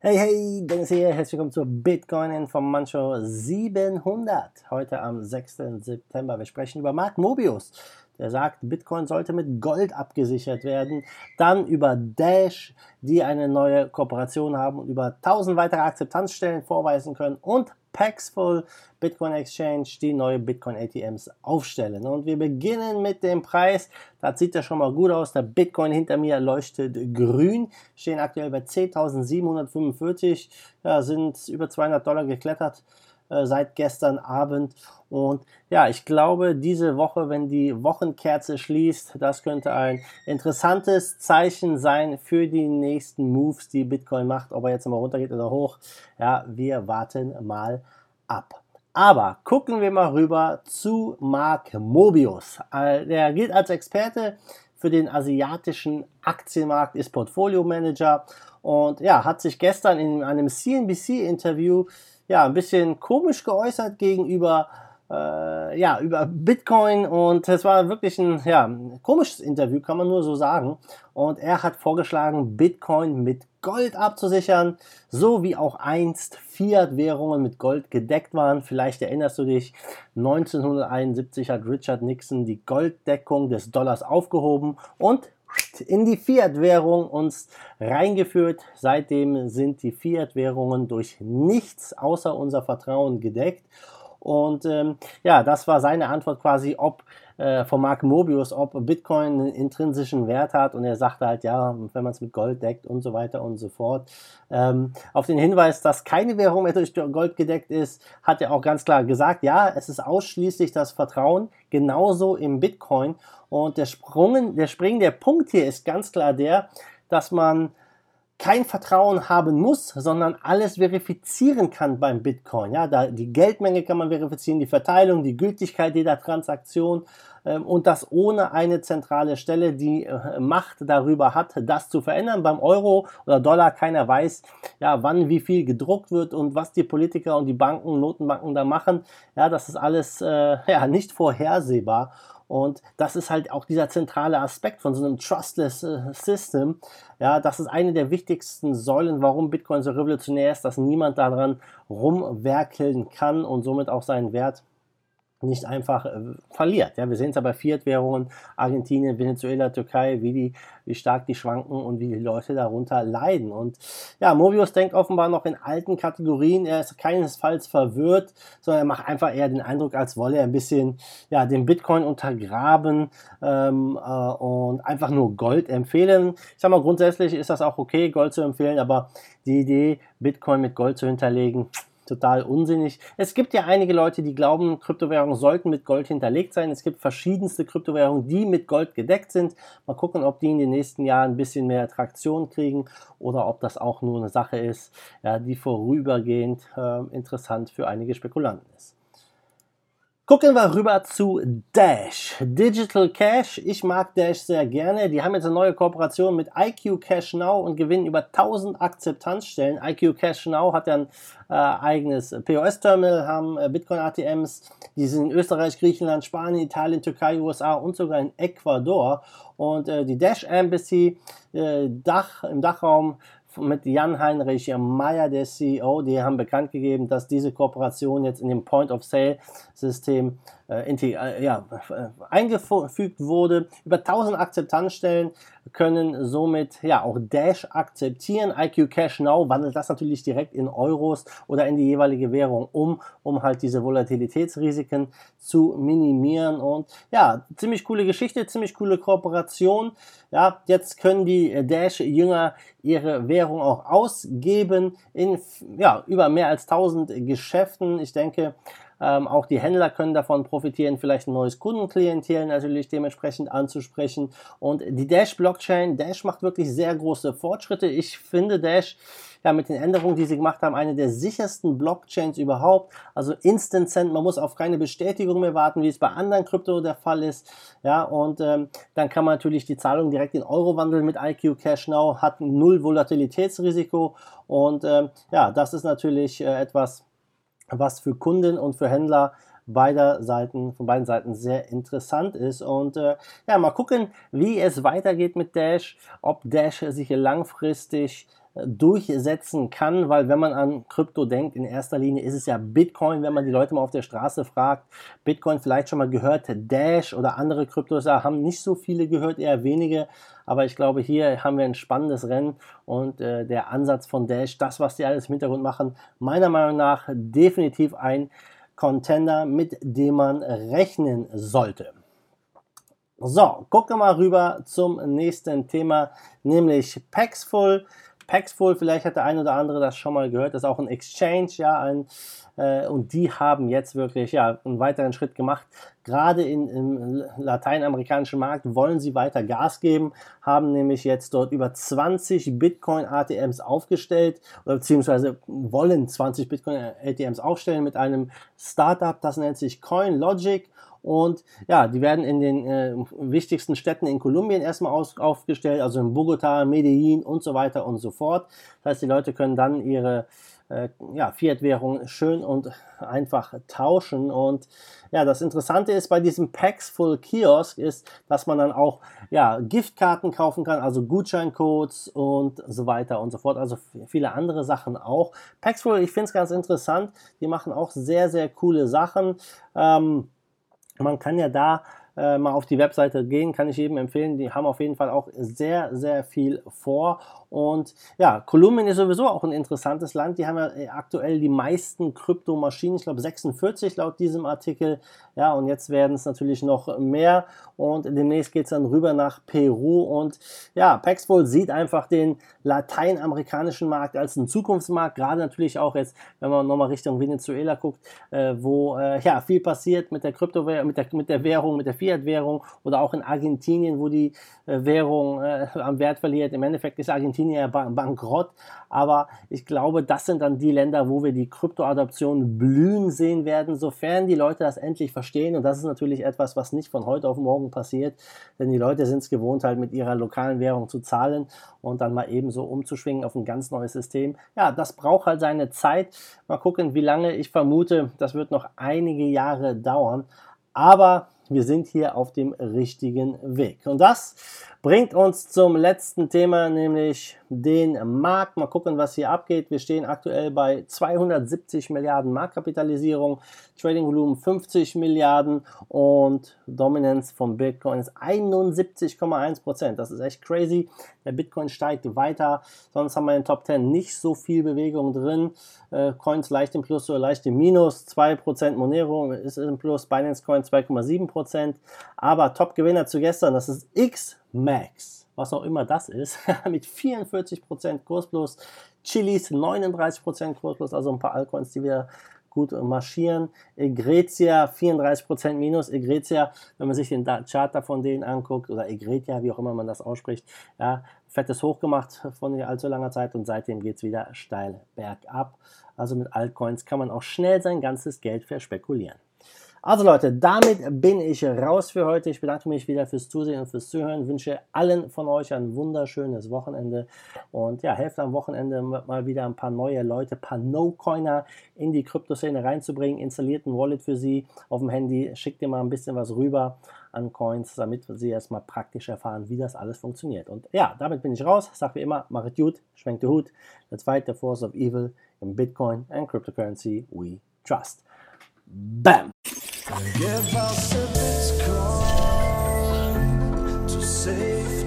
Hey, hey, Dennis hier, herzlich willkommen zur Bitcoin Information 700. Heute am 6. September. Wir sprechen über Mark Mobius. Der sagt, Bitcoin sollte mit Gold abgesichert werden. Dann über Dash, die eine neue Kooperation haben und über 1000 weitere Akzeptanzstellen vorweisen können. Und Paxful Bitcoin Exchange, die neue Bitcoin ATMs aufstellen. Und wir beginnen mit dem Preis. Das sieht ja schon mal gut aus. Der Bitcoin hinter mir leuchtet grün. Stehen aktuell bei 10.745. Ja, sind über 200 Dollar geklettert äh, seit gestern Abend. Und ja, ich glaube, diese Woche, wenn die Wochenkerze schließt, das könnte ein interessantes Zeichen sein für die nächsten Moves, die Bitcoin macht. Ob er jetzt mal runtergeht oder hoch, ja, wir warten mal ab. Aber gucken wir mal rüber zu Mark Mobius. Äh, der gilt als Experte für den asiatischen Aktienmarkt, ist Portfolio Manager und ja, hat sich gestern in einem CNBC-Interview ja ein bisschen komisch geäußert gegenüber äh, ja, über Bitcoin und es war wirklich ein ja, komisches Interview, kann man nur so sagen. Und er hat vorgeschlagen, Bitcoin mit Gold abzusichern, so wie auch einst Fiat-Währungen mit Gold gedeckt waren. Vielleicht erinnerst du dich, 1971 hat Richard Nixon die Golddeckung des Dollars aufgehoben und in die Fiat-Währung uns reingeführt. Seitdem sind die Fiat-Währungen durch nichts außer unser Vertrauen gedeckt. Und ähm, ja, das war seine Antwort quasi, ob äh, von Mark Mobius, ob Bitcoin einen intrinsischen Wert hat. Und er sagte halt, ja, wenn man es mit Gold deckt und so weiter und so fort. Ähm, auf den Hinweis, dass keine Währung mehr durch Gold gedeckt ist, hat er auch ganz klar gesagt, ja, es ist ausschließlich das Vertrauen, genauso im Bitcoin. Und der Sprung, der springende Punkt hier ist ganz klar der, dass man kein Vertrauen haben muss, sondern alles verifizieren kann beim Bitcoin. Ja, da die Geldmenge kann man verifizieren, die Verteilung, die Gültigkeit jeder Transaktion ähm, und das ohne eine zentrale Stelle, die äh, Macht darüber hat, das zu verändern. Beim Euro oder Dollar keiner weiß, ja, wann wie viel gedruckt wird und was die Politiker und die Banken, Notenbanken da machen. Ja, das ist alles äh, ja nicht vorhersehbar. Und das ist halt auch dieser zentrale Aspekt von so einem Trustless äh, System. Ja, das ist eine der wichtigsten Säulen, warum Bitcoin so revolutionär ist, dass niemand daran rumwerkeln kann und somit auch seinen Wert nicht einfach äh, verliert. Ja, wir sehen es ja bei Fiat-Währungen, Argentinien, Venezuela, Türkei, wie, die, wie stark die schwanken und wie die Leute darunter leiden. Und ja, Mobius denkt offenbar noch in alten Kategorien. Er ist keinesfalls verwirrt, sondern er macht einfach eher den Eindruck, als wolle er ein bisschen ja, den Bitcoin untergraben ähm, äh, und einfach nur Gold empfehlen. Ich sag mal, grundsätzlich ist das auch okay, Gold zu empfehlen, aber die Idee, Bitcoin mit Gold zu hinterlegen, total unsinnig. Es gibt ja einige Leute, die glauben, Kryptowährungen sollten mit Gold hinterlegt sein. Es gibt verschiedenste Kryptowährungen, die mit Gold gedeckt sind. Mal gucken, ob die in den nächsten Jahren ein bisschen mehr Traktion kriegen oder ob das auch nur eine Sache ist, ja, die vorübergehend äh, interessant für einige Spekulanten ist. Gucken wir rüber zu Dash. Digital Cash. Ich mag Dash sehr gerne. Die haben jetzt eine neue Kooperation mit IQ Cash Now und gewinnen über 1000 Akzeptanzstellen. IQ Cash Now hat ja ein äh, eigenes POS-Terminal, haben äh, Bitcoin-ATMs. Die sind in Österreich, Griechenland, Spanien, Italien, Türkei, USA und sogar in Ecuador. Und äh, die Dash Embassy äh, Dach, im Dachraum mit Jan-Heinrich Meyer, der CEO, die haben bekannt gegeben, dass diese Kooperation jetzt in dem Point-of-Sale-System äh, äh, ja, äh, eingefügt wurde. Über 1000 Akzeptanzstellen können somit ja auch Dash akzeptieren. IQ Cash Now wandelt das natürlich direkt in Euros oder in die jeweilige Währung um, um halt diese Volatilitätsrisiken zu minimieren. Und ja, ziemlich coole Geschichte, ziemlich coole Kooperation. Ja, jetzt können die Dash-Jünger ihre Währung auch ausgeben in ja, über mehr als 1000 Geschäften. Ich denke, ähm, auch die Händler können davon profitieren, vielleicht ein neues Kundenklientel natürlich dementsprechend anzusprechen. Und die Dash Blockchain, Dash macht wirklich sehr große Fortschritte. Ich finde Dash ja mit den Änderungen, die sie gemacht haben, eine der sichersten Blockchains überhaupt. Also Instant Cent, man muss auf keine Bestätigung mehr warten, wie es bei anderen Krypto der Fall ist. Ja, und ähm, dann kann man natürlich die Zahlung direkt in Euro wandeln mit IQ Cash Now, hat null Volatilitätsrisiko und ähm, ja, das ist natürlich äh, etwas, was für Kunden und für Händler beider Seiten, von beiden Seiten sehr interessant ist. Und äh, ja, mal gucken, wie es weitergeht mit Dash, ob Dash sich langfristig durchsetzen kann, weil wenn man an Krypto denkt, in erster Linie ist es ja Bitcoin, wenn man die Leute mal auf der Straße fragt, Bitcoin vielleicht schon mal gehört, Dash oder andere Kryptos haben nicht so viele gehört, eher wenige, aber ich glaube, hier haben wir ein spannendes Rennen und äh, der Ansatz von Dash, das, was die alles im Hintergrund machen, meiner Meinung nach definitiv ein Contender, mit dem man rechnen sollte. So, gucken wir mal rüber zum nächsten Thema, nämlich Paxful. Paxful, vielleicht hat der ein oder andere das schon mal gehört, das ist auch ein Exchange, ja, ein, äh, und die haben jetzt wirklich ja, einen weiteren Schritt gemacht. Gerade in, im lateinamerikanischen Markt wollen sie weiter Gas geben, haben nämlich jetzt dort über 20 Bitcoin-ATMs aufgestellt, oder beziehungsweise wollen 20 Bitcoin-ATMs aufstellen mit einem Startup, das nennt sich CoinLogic und ja, die werden in den äh, wichtigsten Städten in Kolumbien erstmal aus, aufgestellt, also in Bogota, Medellin und so weiter und so fort. Das heißt, die Leute können dann ihre äh, ja, Fiat-Währung schön und einfach tauschen. Und ja, das Interessante ist bei diesem Paxful Kiosk ist, dass man dann auch ja, Giftkarten kaufen kann, also Gutscheincodes und so weiter und so fort. Also viele andere Sachen auch. Paxful, ich finde es ganz interessant. Die machen auch sehr, sehr coole Sachen. Ähm, man kann ja da äh, mal auf die Webseite gehen, kann ich jedem empfehlen. Die haben auf jeden Fall auch sehr, sehr viel vor. Und ja, Kolumbien ist sowieso auch ein interessantes Land. Die haben ja äh, aktuell die meisten Kryptomaschinen, ich glaube 46 laut diesem Artikel. Ja, und jetzt werden es natürlich noch mehr. Und demnächst geht es dann rüber nach Peru. Und ja, Paxful sieht einfach den lateinamerikanischen Markt als einen Zukunftsmarkt, gerade natürlich auch jetzt, wenn man nochmal Richtung Venezuela guckt, äh, wo äh, ja viel passiert mit der Kryptowährung, mit der, mit der Währung, mit der Fiat-Währung oder auch in Argentinien, wo die äh, Währung äh, am Wert verliert. Im Endeffekt ist Argentinien ja bankrott, aber ich glaube, das sind dann die Länder, wo wir die Kryptoadoption blühen sehen werden, sofern die Leute das endlich verstehen. Und das ist natürlich etwas, was nicht von heute auf morgen passiert, denn die Leute sind es gewohnt, halt mit ihrer lokalen Währung zu zahlen und dann mal eben so umzuschwingen auf ein ganz neues System. Ja, das braucht halt seine Zeit. Mal gucken, wie lange. Ich vermute, das wird noch einige Jahre dauern. Aber wir sind hier auf dem richtigen Weg. Und das bringt uns zum letzten Thema, nämlich den Markt. Mal gucken, was hier abgeht. Wir stehen aktuell bei 270 Milliarden Marktkapitalisierung, Trading Volumen 50 Milliarden und Dominanz von Bitcoin ist 71,1 Prozent. Das ist echt crazy. Der Bitcoin steigt weiter. Sonst haben wir in den Top 10 nicht so viel Bewegung drin. Äh, Coins leicht im Plus oder leicht im Minus. 2% Monero ist im Plus. Binance Coin 2,7%. Aber Top-Gewinner zu gestern, das ist X-Max was auch immer das ist, mit 44% Kursplus, Chilis 39% Kursplus, also ein paar Altcoins, die wir gut marschieren. Egretia 34% minus. Egretia, wenn man sich den Charter von denen anguckt, oder Egretia, wie auch immer man das ausspricht, ja, fettes Hoch gemacht von allzu langer Zeit und seitdem geht es wieder steil bergab. Also mit Altcoins kann man auch schnell sein ganzes Geld verspekulieren. Also Leute, damit bin ich raus für heute. Ich bedanke mich wieder fürs Zusehen und fürs Zuhören. Wünsche allen von euch ein wunderschönes Wochenende. Und ja, helft am Wochenende mal wieder ein paar neue Leute, ein paar No-Coiner in die Kryptoszene reinzubringen. Installiert ein Wallet für sie auf dem Handy. Schickt ihr mal ein bisschen was rüber an Coins, damit sie erstmal praktisch erfahren, wie das alles funktioniert. Und ja, damit bin ich raus. Sag wie immer, macht gut, schwenkt den Hut. Let's the force of evil in Bitcoin and cryptocurrency we trust. Bam! Give us a Bitcoin to save